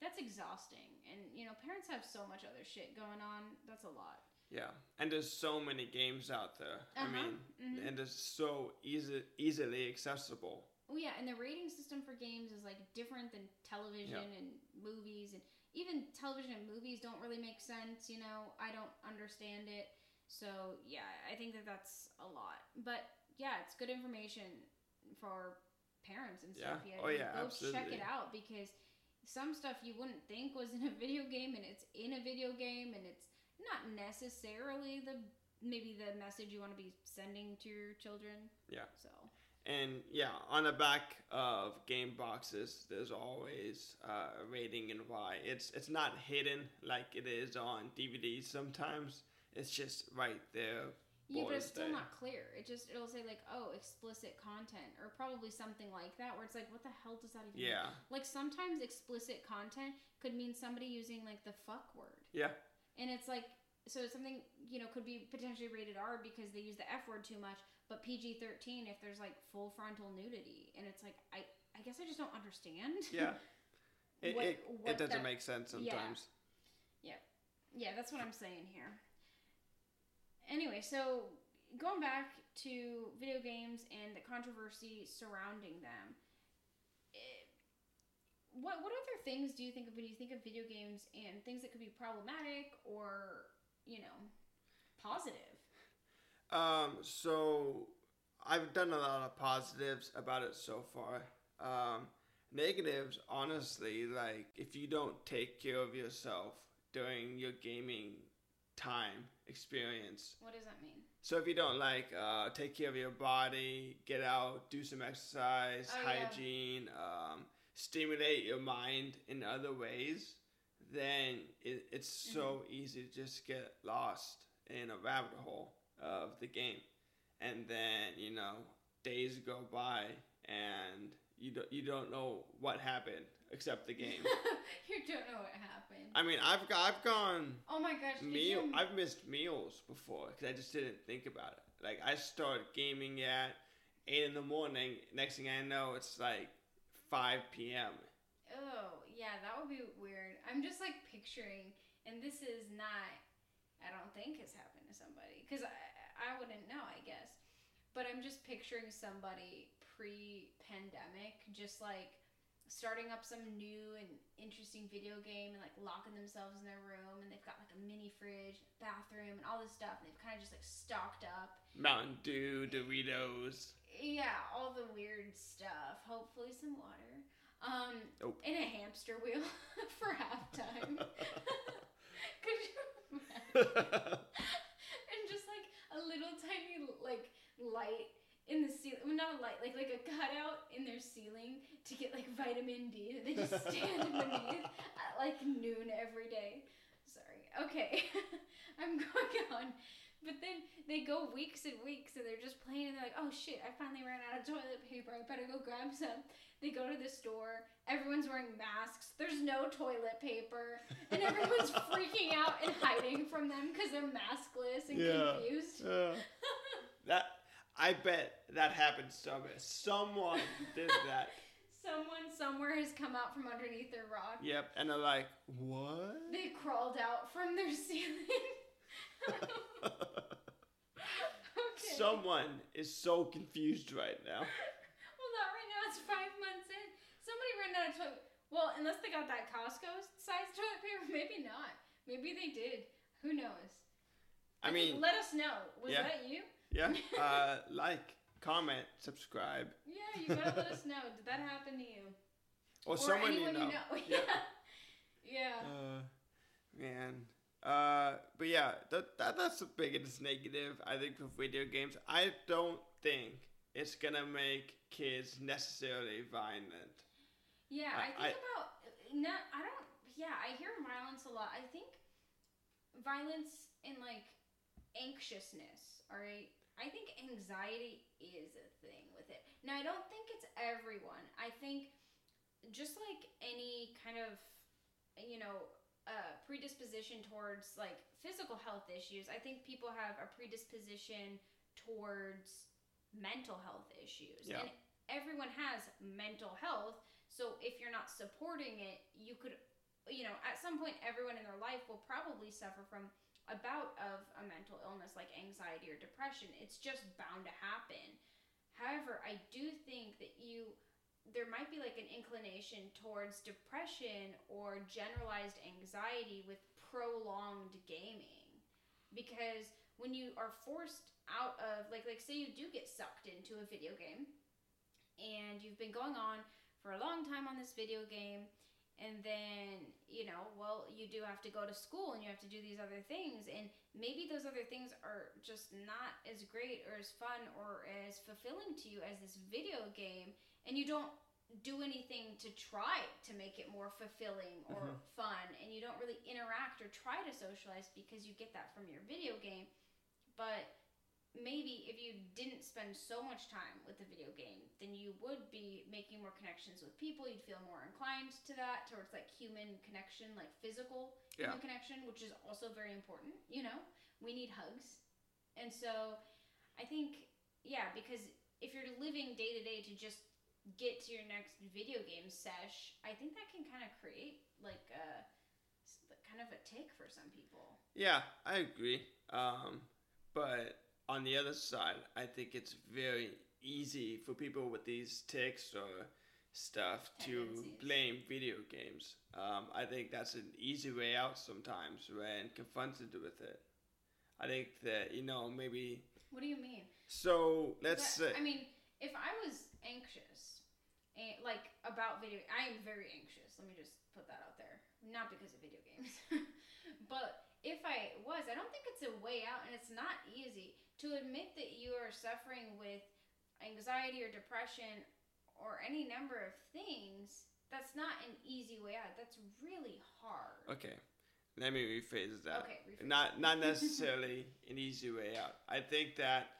Speaker 1: That's exhausting, and you know parents have so much other shit going on. That's a lot.
Speaker 2: Yeah, and there's so many games out there. I
Speaker 1: Uh-huh,
Speaker 2: mean,
Speaker 1: mhm.
Speaker 2: and it's so easy easily accessible.
Speaker 1: Oh yeah, and the rating system for games is like different than television and movies, and even television and movies don't really make sense. You know, I don't understand it. So yeah, I think that that's a lot. But yeah, it's good information for parents and stuff.
Speaker 2: Yeah.
Speaker 1: Yeah,
Speaker 2: Oh, yeah,
Speaker 1: go check it out because some stuff you wouldn't think was in a [laughs] video game, and it's in a video game, and it's not necessarily the maybe the message you want to be sending to your children.
Speaker 2: Yeah.
Speaker 1: So.
Speaker 2: And yeah, on the back of game boxes, there's always uh, a rating and why. It's it's not hidden like it is on DVDs sometimes. It's just right there.
Speaker 1: Yeah, but it's still not clear. It just it'll say like, oh, explicit content, or probably something like that, where it's like, what the hell does that even? mean?
Speaker 2: Yeah,
Speaker 1: Like sometimes explicit content could mean somebody using like the fuck word,
Speaker 2: yeah,
Speaker 1: and it's like, so something you know could be potentially rated R because they use the F word too much, but PG thirteen if there's like full frontal nudity, and it's like, I I guess I just don't understand. [laughs]
Speaker 2: yeah. [laughs] It,
Speaker 1: What-
Speaker 2: it,
Speaker 1: what
Speaker 2: it doesn't
Speaker 1: that-
Speaker 2: make sense sometimes.
Speaker 1: yeah.
Speaker 2: sometimes.
Speaker 1: Yeah, that's what I'm saying here. Anyway, so going back to video games and the controversy surrounding them, what what other things do you think of when you think of video games and things that could be problematic or you know positive?
Speaker 2: Um, so I've done a lot of positives about it so far. Um, negatives, honestly, like if you don't take care of yourself during your gaming time experience,
Speaker 1: What does that mean?
Speaker 2: So if you don't like uh, take care of your body, get out, do some exercise,
Speaker 1: Oh, yeah.
Speaker 2: hygiene, um, stimulate your mind in other ways, then it, it's so
Speaker 1: Mm-hmm.
Speaker 2: easy to just get lost in a rabbit hole of the game, and then you know days go by and you don't you don't know what happened except the game. [laughs]
Speaker 1: you don't know what happened.
Speaker 2: I mean, I've got, I've gone
Speaker 1: oh my gosh!
Speaker 2: meal.
Speaker 1: you-
Speaker 2: I've missed meals before because I just didn't think about it. Like I start gaming at eight in the morning. Next thing I know, it's like five p.m.
Speaker 1: Oh, yeah, that would be weird. I'm just like picturing, and this is not, I don't think has happened to somebody, because I, I wouldn't know, I guess. But I'm just picturing somebody pre pandemic, just like starting up some new and interesting video game and like locking themselves in their room, and they've got like a mini fridge, bathroom, and all this stuff, and they've kind of just like stocked up.
Speaker 2: Mountain Dew, Doritos.
Speaker 1: Yeah, all the weird stuff. Hopefully, some water. Um, and a hamster wheel [laughs] for halftime. [laughs] Could you imagine? [laughs] and just like a little tiny like light in the ceiling. Well, not a light, like like a cutout in their ceiling to get like vitamin D that they just stand beneath at like noon every day. Sorry. Okay, I'm going on. But then they go weeks and weeks and they're just playing and they're like, oh shit, I finally ran out of toilet paper. I better go grab some. They go to the store. Everyone's wearing masks. There's no toilet paper. And everyone's [laughs] freaking out and hiding from them because they're maskless and
Speaker 2: Yeah.
Speaker 1: confused.
Speaker 2: Uh, that I bet that happened somewhere. Someone did that. [laughs]
Speaker 1: Someone somewhere has come out from underneath their rock.
Speaker 2: Yep, and they're like, what?
Speaker 1: They crawled out from their [laughs] ceiling. Okay.
Speaker 2: Someone is so confused right now. [laughs]
Speaker 1: Well, not right now. It's five months in. Somebody ran out of toilet. Well, unless they got that Costco size toilet paper, [laughs] maybe not. Maybe they did. Who knows?
Speaker 2: I mean,
Speaker 1: let us know. Was
Speaker 2: yeah.
Speaker 1: that you?
Speaker 2: yeah. [laughs] Uh, like, comment, subscribe,
Speaker 1: Yeah, you gotta let us know. Did that happen to you?
Speaker 2: or, someone you
Speaker 1: anyone
Speaker 2: know.
Speaker 1: Yeah. Yeah.
Speaker 2: Uh, man. Uh, but yeah, that, that that's the biggest negative I think with video games. I don't think it's gonna make kids necessarily violent.
Speaker 1: Yeah,
Speaker 2: I-
Speaker 1: I, think
Speaker 2: I-
Speaker 1: about not. I don't. Yeah, I hear violence a lot. I think violence and like anxiousness. All right. I think anxiety is a thing with it. Now, I don't think it's everyone. I think just like any kind of, you know, uh, predisposition towards like physical health issues, I think people have a predisposition towards mental health issues.
Speaker 2: Yeah.
Speaker 1: And everyone has mental health. So if you're not supporting it, you could, you know, at some point, everyone in their life will probably suffer from a bout of a mental illness like anxiety or depression. It's just bound to happen. However, I do think that you there might be like an inclination towards depression or generalized anxiety with prolonged gaming. Because when you are forced out of like like say you do get sucked into a video game and you've been going on for a long time on this video game and then you know well you do have to go to school and you have to do these other things and maybe those other things are just not as great or as fun or as fulfilling to you as this video game and you don't do anything to try to make it more fulfilling or
Speaker 2: Mhm.
Speaker 1: fun and you don't really interact or try to socialize because you get that from your video game but maybe if you didn't spend so much time with the video game, then you would be making more connections with people. You'd feel more inclined to that, towards like human connection, like physical
Speaker 2: Yeah.
Speaker 1: human connection, which is also very important. You know, we need hugs. And so I think, yeah, because if you're living day to day to just get to your next video game sesh, I think that can kind of create like a kind of a tick for some people.
Speaker 2: Yeah, I agree. Um, but on the other side, I think it's very easy for people with these ticks or stuff to blame video games. Um, I think that's an easy way out sometimes when confronted with it. I think that, you know, maybe.
Speaker 1: What do you mean?
Speaker 2: So let's
Speaker 1: But,
Speaker 2: say.
Speaker 1: I mean, if I was anxious, and like about video, I am very anxious. Let me just put that out there. Not because of video games, [laughs] but if I was, I don't think it's a way out, and it's not easy to admit that you are suffering with anxiety or depression or any number of things. That's not an easy way out. That's really hard.
Speaker 2: Okay, let me rephrase that.
Speaker 1: Okay, rephrase.
Speaker 2: Not not [laughs] necessarily an easy way out. I think that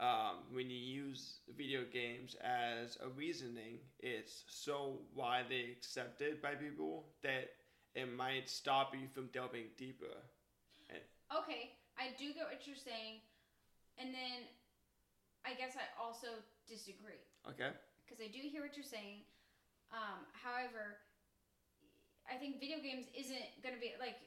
Speaker 2: um, when you use video games as a reasoning, it's so widely accepted by people that it might stop you from delving deeper.
Speaker 1: Okay, I do get what you're saying, and then I guess I also disagree.
Speaker 2: Okay.
Speaker 1: because I do hear what you're saying. Um, however, I think video games isn't going to be like,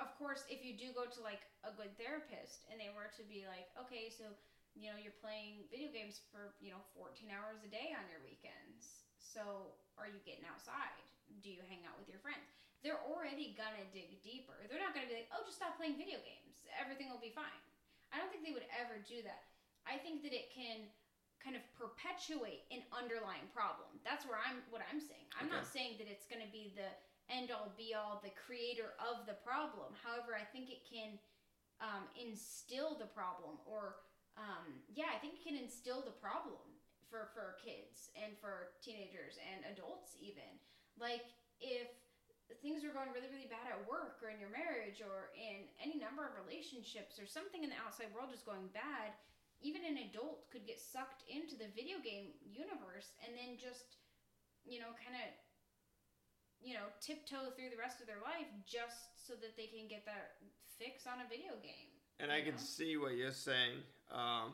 Speaker 1: of course, if you do go to like a good therapist and they were to be like, okay, so you know you're playing video games for you know 14 hours a day on your weekends. So are you getting outside? Do you hang out with your friends? They're already gonna dig deeper. They're not gonna be like, oh, just stop playing video games. Everything will be fine. I don't think they would ever do that. I think that it can kind of perpetuate an underlying problem. That's where I'm what I'm saying. I'm not saying that it's to be the end all be all the creator of the problem. However, I think it can um, instill the problem or um, yeah, I think it can instill the problem for for kids and for teenagers and adults even. Like if things are going really really bad at work or in your marriage or in any number of relationships or something in the outside world is going bad even an adult could get sucked into the video game universe and then just you know kind of you know tiptoe through the rest of their life just so that they can get that fix on a video game
Speaker 2: And I
Speaker 1: you
Speaker 2: can see what you're saying, um,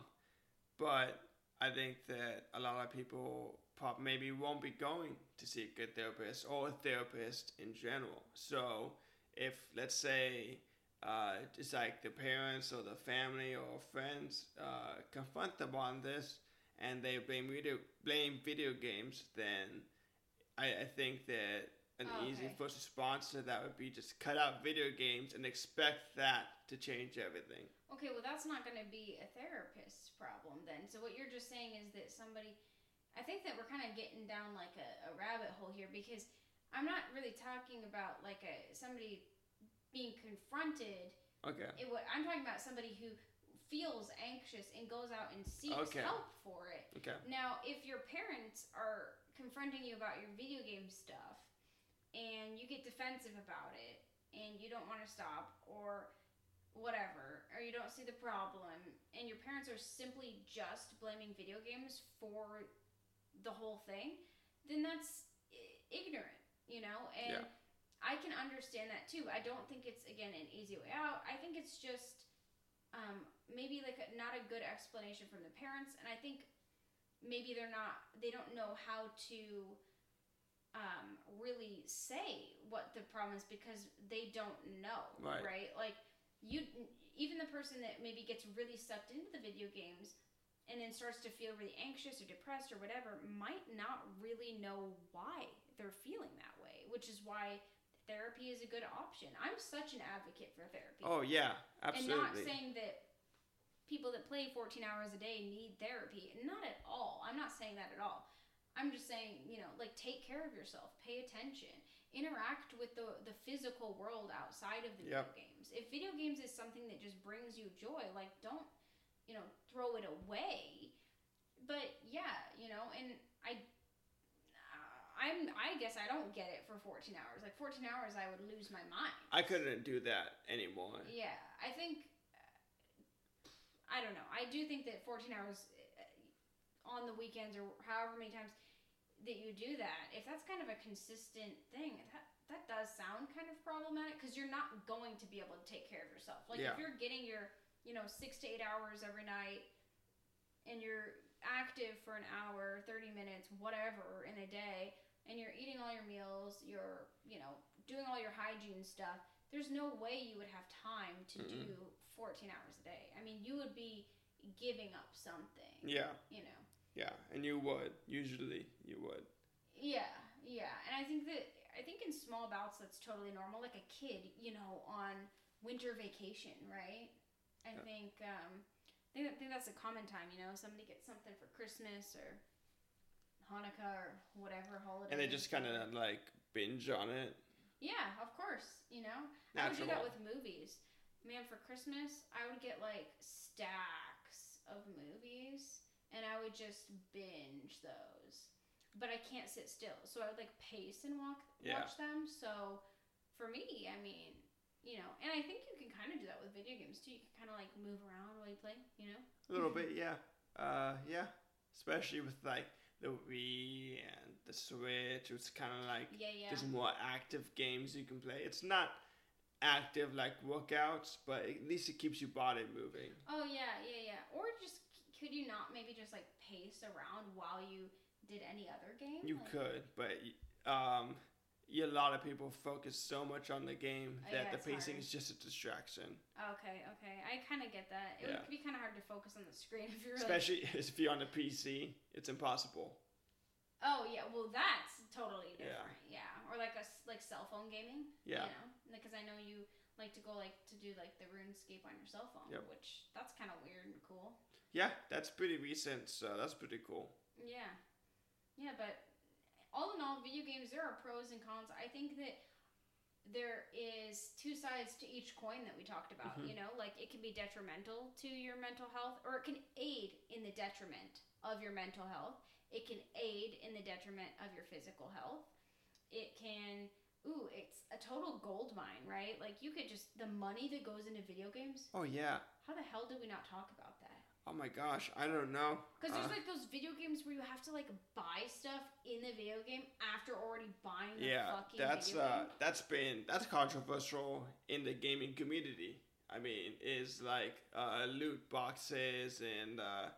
Speaker 2: but I think that a lot of people maybe won't be going to see a good therapist or a therapist in general. So if let's say uh, it's like the parents or the family or friends uh, confront them on this and they blame video blame video games, then I, I think that an
Speaker 1: Oh,
Speaker 2: easy first response to that would be just cut out video games and expect that to change everything.
Speaker 1: Okay, well, that's not going to be a therapist's problem then. So, what you're just saying is that somebody. I think that we're kind of getting down like a, a rabbit hole here because I'm not really talking about like a somebody being confronted.
Speaker 2: Okay.
Speaker 1: It, I'm talking about somebody who feels anxious and goes out and seeks
Speaker 2: Okay.
Speaker 1: help for it.
Speaker 2: Okay.
Speaker 1: Now, if your parents are confronting you about your video game stuff and you get defensive about it and you don't want to stop or whatever, or you don't see the problem, and your parents are simply just blaming video games for the whole thing, then that's ignorant, you know? And
Speaker 2: Yeah.
Speaker 1: I can understand that too. I don't think it's, again, an easy way out. I think it's just um, maybe like a, not a good explanation from the parents, and I think maybe they're not they don't know how to um, really say what the problem is because they don't know
Speaker 2: right? Right.
Speaker 1: like you even the person that maybe gets really sucked into the video games and then starts to feel really anxious or depressed or whatever might not really know why they're feeling that way which is why therapy is a good option i'm such an advocate for therapy
Speaker 2: Oh yeah, absolutely.
Speaker 1: and not saying that people that play 14 hours a day need therapy. Not at all. I'm not saying that at all. I'm just saying, you know, like take care of yourself, pay attention, interact with the the physical world outside of the
Speaker 2: Yep.
Speaker 1: video games. If video games is something that just brings you joy, like don't, you know, throw it away. But yeah, you know, and I I'm I guess I don't get it for 14 hours. Like 14 hours I would lose my mind.
Speaker 2: I couldn't do that anymore.
Speaker 1: Yeah, I think. I don't know. I do think that 14 hours uh, on the weekends or however many times that you do that, if that's kind of a consistent thing, that that does sound kind of problematic because you're not going to be able to take care of yourself. Like
Speaker 2: Yeah.
Speaker 1: if you're getting your, you know, six to eight hours every night, and you're active for an hour, 30 minutes, whatever in a day, and you're eating all your meals, you're, you know, doing all your hygiene stuff, there's no way you would have time to
Speaker 2: Mm-mm.
Speaker 1: do 14 hours a day. I mean, you would be giving up something,
Speaker 2: Yeah,
Speaker 1: you know.
Speaker 2: Yeah, and you would usually you would.
Speaker 1: Yeah, yeah. And I think that I think in small bouts that's totally normal. Like a kid, you know, on winter vacation, right? I
Speaker 2: Yeah.
Speaker 1: think um I think, I think that's a common time, you know, somebody gets something for Christmas or Hanukkah or whatever holiday.
Speaker 2: And they just kind of like binge on it.
Speaker 1: Yeah, of course, you know. I would do that with movies. Man, for Christmas, I would get like stacks of movies and I would just binge those. But I can't sit still. So I would like pace and walk
Speaker 2: Yeah.
Speaker 1: watch them. So for me, I mean, you know, and I think you can kind of do that with video games too. You can kind of like move around while you play, you know?
Speaker 2: A little bit, yeah. Uh, yeah. Especially with like the Wii and the Switch, it's kind of like
Speaker 1: Yeah, yeah.
Speaker 2: there's more active games you can play. It's not active like workouts, but at least it keeps your body moving.
Speaker 1: Oh yeah, yeah, yeah. Or just could you not maybe just like pace around while you did any other game?
Speaker 2: You
Speaker 1: Like-
Speaker 2: could, but um, you, a lot of people focus so much on the game
Speaker 1: Oh,
Speaker 2: that
Speaker 1: yeah,
Speaker 2: the pacing
Speaker 1: hard.
Speaker 2: is just a distraction.
Speaker 1: Okay, okay. I kind of get that. It
Speaker 2: Yeah.
Speaker 1: would be kind of hard to focus on the screen [laughs] if you're like.
Speaker 2: Especially [laughs] if you're on a PC, it's impossible.
Speaker 1: Oh yeah, well that's totally different. Yeah, or like a like cell phone gaming.
Speaker 2: Yeah.
Speaker 1: You know, because I know you like to go like to do like the RuneScape on your cell phone,
Speaker 2: Yep.
Speaker 1: which that's kind of weird and cool.
Speaker 2: Yeah, that's pretty recent, so that's pretty cool.
Speaker 1: Yeah, yeah, but all in all, video games there are pros and cons. I think that there is two sides to each coin that we talked about.
Speaker 2: Mhm.
Speaker 1: You know, like it can be detrimental to your mental health, or it can aid in the detriment of your mental health. It can aid in the detriment of your physical health. It can. Ooh, it's a total gold mine, right? Like you could just the money that goes into video games.
Speaker 2: Oh yeah.
Speaker 1: How the hell did we not talk about?
Speaker 2: Oh my gosh, I don't know.
Speaker 1: Because there's
Speaker 2: Uh,
Speaker 1: like those video games where you have to like buy stuff in the video game after already buying the
Speaker 2: yeah,
Speaker 1: fucking
Speaker 2: that's
Speaker 1: video
Speaker 2: uh,
Speaker 1: game.
Speaker 2: that's been that's controversial in the gaming community. I mean, is like uh, loot boxes and uh,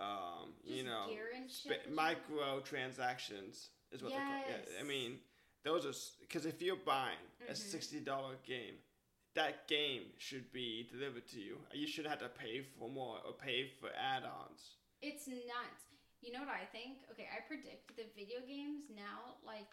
Speaker 2: um, you know, sp- micro transactions is what they call.
Speaker 1: Yes.
Speaker 2: Yeah, I mean, those are because if you're buying a
Speaker 1: Mhm.
Speaker 2: sixty dollar game, that game should be delivered to you. You shouldn't have to pay for more or pay for add-ons.
Speaker 1: It's nuts. You know what I think? Okay, I predict the video games now, like,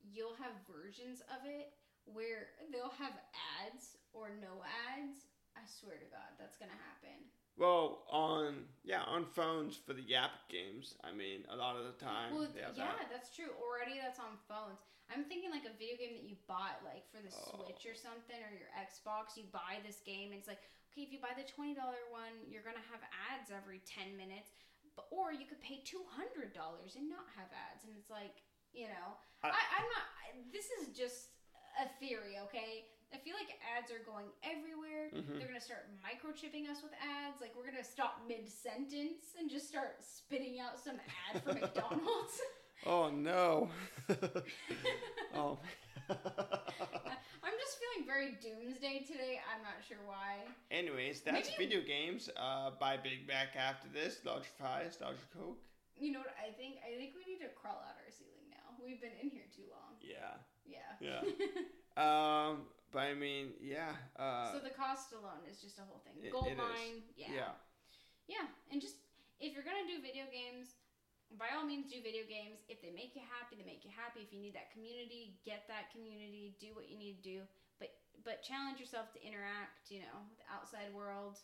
Speaker 1: you'll have versions of it where they'll have ads or no ads. I swear to God, that's gonna happen.
Speaker 2: Well, on yeah, on phones for the Yap games. I mean, a lot of the time
Speaker 1: Well,
Speaker 2: they have
Speaker 1: yeah,
Speaker 2: that.
Speaker 1: that's true. Already, that's on phones. I'm thinking like a video game that you bought, like for the
Speaker 2: Oh.
Speaker 1: Switch or something, or your Xbox. You buy this game, and it's like, okay, if you buy the twenty dollar one, you're gonna have ads every ten minutes. But, or you could pay two hundred dollars and not have ads, and it's like, you know,
Speaker 2: I-
Speaker 1: I, I'm not. This is just a theory, okay? I feel like ads are going everywhere.
Speaker 2: Mhm.
Speaker 1: They're gonna start microchipping us with ads. Like we're gonna stop mid sentence and just start spitting out some ad for [laughs] McDonald's.
Speaker 2: Oh no. [laughs] oh. [laughs]
Speaker 1: I'm just feeling very doomsday today. I'm not sure why.
Speaker 2: Anyways, that's
Speaker 1: Maybe-
Speaker 2: video games. Uh, buy Big Mac after this. Large fries, large Coke.
Speaker 1: You know what I think? I think we need to crawl out our ceiling now. We've been in here too long.
Speaker 2: Yeah.
Speaker 1: Yeah.
Speaker 2: Yeah. [laughs] Um, but I mean, yeah. Uh,
Speaker 1: so the cost alone is just a whole thing.
Speaker 2: It-
Speaker 1: Gold
Speaker 2: it is.
Speaker 1: mine. Yeah.
Speaker 2: yeah.
Speaker 1: Yeah, and just if you're gonna do video games, by all means do video games. If they make you happy, they make you happy. If you need that community, get that community. Do what you need to do, but but challenge yourself to interact. You know, with the outside world,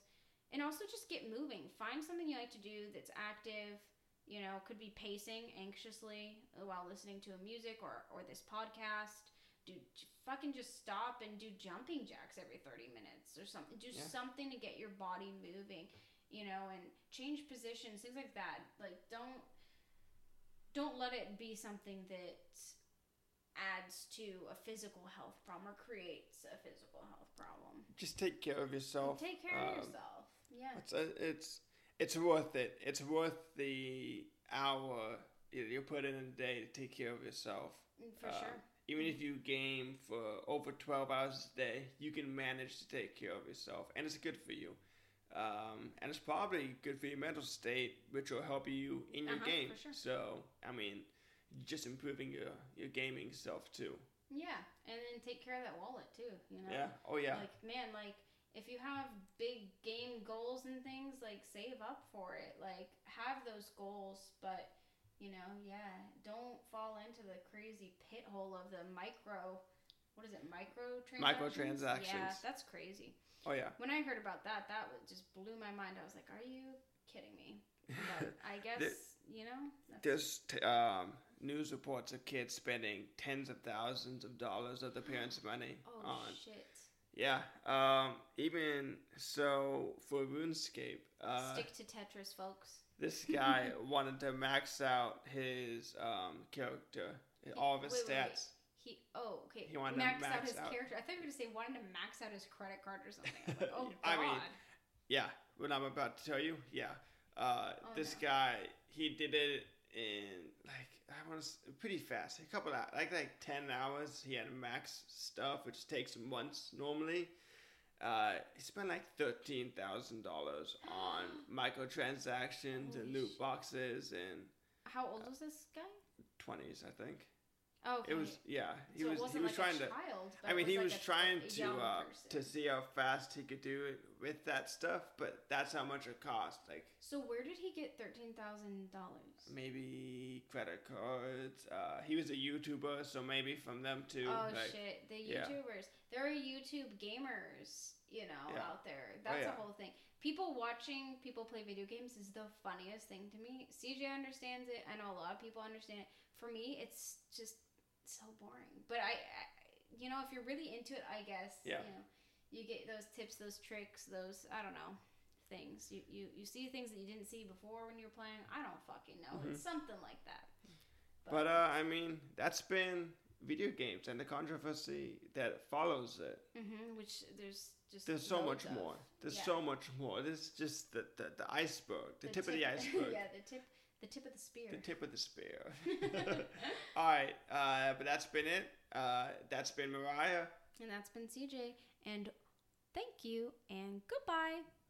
Speaker 1: and also just get moving. Find something you like to do that's active. You know, could be pacing anxiously while listening to a music or or this podcast. Do fucking just stop and do jumping jacks every 30 minutes or something. Do
Speaker 2: Yeah.
Speaker 1: something to get your body moving you know, and change positions, things like that. Like don't don't let it be something that adds to a physical health problem or creates a physical health problem.
Speaker 2: Just take care of yourself.
Speaker 1: Take care of
Speaker 2: Um,
Speaker 1: yourself. Yeah.
Speaker 2: It's it's it's worth it. It's worth the hour you put in a day to take care of yourself.
Speaker 1: For
Speaker 2: um,
Speaker 1: sure.
Speaker 2: Even if you game for over twelve hours a day, you can manage to take care of yourself, and it's good for you. Um, and it's probably good for your mental state, which will help you in your
Speaker 1: Uh-huh,
Speaker 2: game.
Speaker 1: sure.
Speaker 2: So, I mean, just improving your your gaming self too.
Speaker 1: Yeah. And then take care of that wallet too, you know.
Speaker 2: Yeah. Oh yeah.
Speaker 1: Like man, like if you have big game goals and things, like save up for it. Like have those goals, but you know, yeah, don't fall into the crazy pit hole of the micro. What is it? Micro transactions. Yeah, that's crazy.
Speaker 2: Oh yeah.
Speaker 1: When I heard about that, that just blew my mind. I was like, "Are you kidding me?" But I [laughs] guess you know.
Speaker 2: There's t- um, news reports of kids spending tens of thousands of dollars of their [gasps] parents' money
Speaker 1: oh
Speaker 2: on.
Speaker 1: shit!
Speaker 2: Yeah. Um, even so, for RuneScape, uh,
Speaker 1: Stick to Tetris, folks. [laughs]
Speaker 2: this guy [laughs] wanted to max out his um, character, all of his
Speaker 1: Wait, wait, wait. He oh okay.
Speaker 2: He wanted to
Speaker 1: max, out his
Speaker 2: out-
Speaker 1: character. I thought you were gonna say wanted to max out his credit card or something. I [laughs] like, oh god.
Speaker 2: I mean, Yeah, what I'm about to tell you. Yeah. Uh,
Speaker 1: Oh,
Speaker 2: this
Speaker 1: no.
Speaker 2: guy, he did it in like I want to pretty fast, a couple hours, like like ten hours. He had max stuff, which takes months normally. Uh, he spent like thirteen thousand dollars on [gasps] microtransactions and
Speaker 1: Holy
Speaker 2: loot
Speaker 1: shit.
Speaker 2: boxes and
Speaker 1: How old was this guy?
Speaker 2: twenties, I think.
Speaker 1: Oh, okay.
Speaker 2: It was yeah. He
Speaker 1: so
Speaker 2: was
Speaker 1: it wasn't
Speaker 2: he was
Speaker 1: like
Speaker 2: trying
Speaker 1: a
Speaker 2: to.
Speaker 1: child,
Speaker 2: I mean, he
Speaker 1: like
Speaker 2: was
Speaker 1: a-
Speaker 2: trying
Speaker 1: a
Speaker 2: to uh, to see how fast he could do it with that stuff, but that's how much it cost. Like
Speaker 1: So where did he get thirteen thousand dollars?
Speaker 2: maybe credit cards. Uh, he was a YouTuber, so maybe from them too.
Speaker 1: Oh
Speaker 2: like,
Speaker 1: shit! The
Speaker 2: yeah.
Speaker 1: YouTubers, there are YouTube gamers, you know,
Speaker 2: Yeah.
Speaker 1: out there.
Speaker 2: Oh,
Speaker 1: That's
Speaker 2: yeah.
Speaker 1: the whole thing. People watching people play video games is the funniest thing to me. CJ understands it. I know a lot of people understand it. For me, it's just so boring. But I, I you know, if you're really into it, I guess.
Speaker 2: Yeah.
Speaker 1: You know, you get those tips, those tricks, those I don't know things. You you you see things that you didn't see before when you were playing. I don't fucking know.
Speaker 2: Mm-hmm.
Speaker 1: It's something like that.
Speaker 2: But uh, I mean, that's been video games and the controversy that follows it.
Speaker 1: hmm which there's just
Speaker 2: There's so much
Speaker 1: of.
Speaker 2: more. There's
Speaker 1: Yeah.
Speaker 2: so much more. This is just the, the, the iceberg, the, tip, of the [laughs] iceberg,
Speaker 1: yeah, the tip, the tip of the spear.
Speaker 2: the tip of the spear. [laughs] [laughs] All right, uh, but that's been it. Uh, that's been Moriah.
Speaker 1: and that's been CJ. And thank you and goodbye.